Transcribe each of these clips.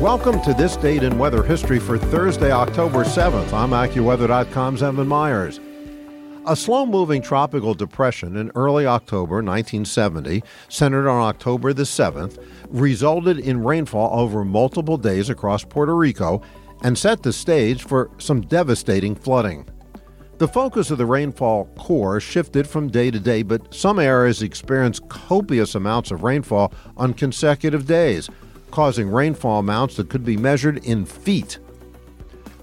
Welcome to this date in weather history for Thursday, October 7th. I'm AccuWeather.com's Evan Myers. A slow moving tropical depression in early October 1970, centered on October the 7th, resulted in rainfall over multiple days across Puerto Rico and set the stage for some devastating flooding. The focus of the rainfall core shifted from day to day, but some areas experienced copious amounts of rainfall on consecutive days, causing rainfall amounts that could be measured in feet.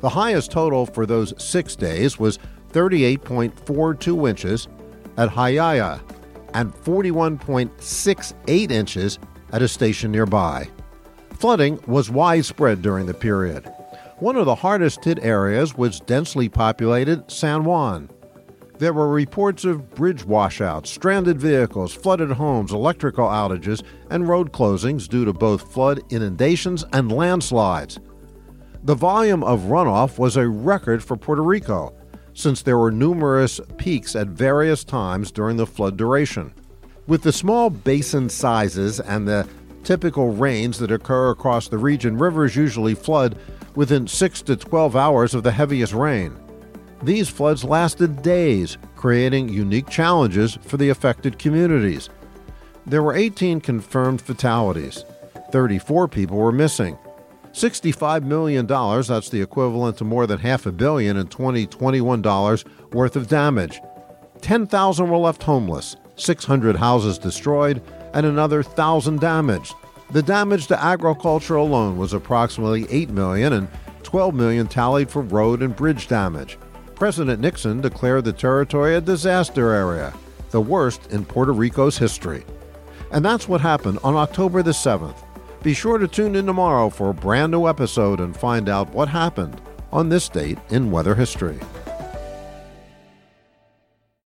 The highest total for those six days was 38.42 inches at Jayuya and 41.68 inches at a station nearby. Flooding was widespread during the period. One of the hardest hit areas was densely populated San Juan. There were reports of bridge washouts, stranded vehicles, flooded homes, electrical outages, and road closings due to both flood inundations and landslides. The volume of runoff was a record for Puerto Rico, since there were numerous peaks at various times during the flood duration. With the small basin sizes and the typical rains that occur across the region, rivers usually flood within 6 to 12 hours of the heaviest rain. These floods lasted days, creating unique challenges for the affected communities. There were 18 confirmed fatalities. 34 people were missing. $65 million, that's the equivalent to more than half a billion in 2021 dollars worth of damage. 10,000 were left homeless, 600 houses destroyed, and another 1,000 damaged. The damage to agriculture alone was approximately 8 million and 12 million tallied for road and bridge damage. President Nixon declared the territory a disaster area, the worst in Puerto Rico's history. And that's what happened on October the 7th. Be sure to tune in tomorrow for a brand new episode and find out what happened on this date in weather history.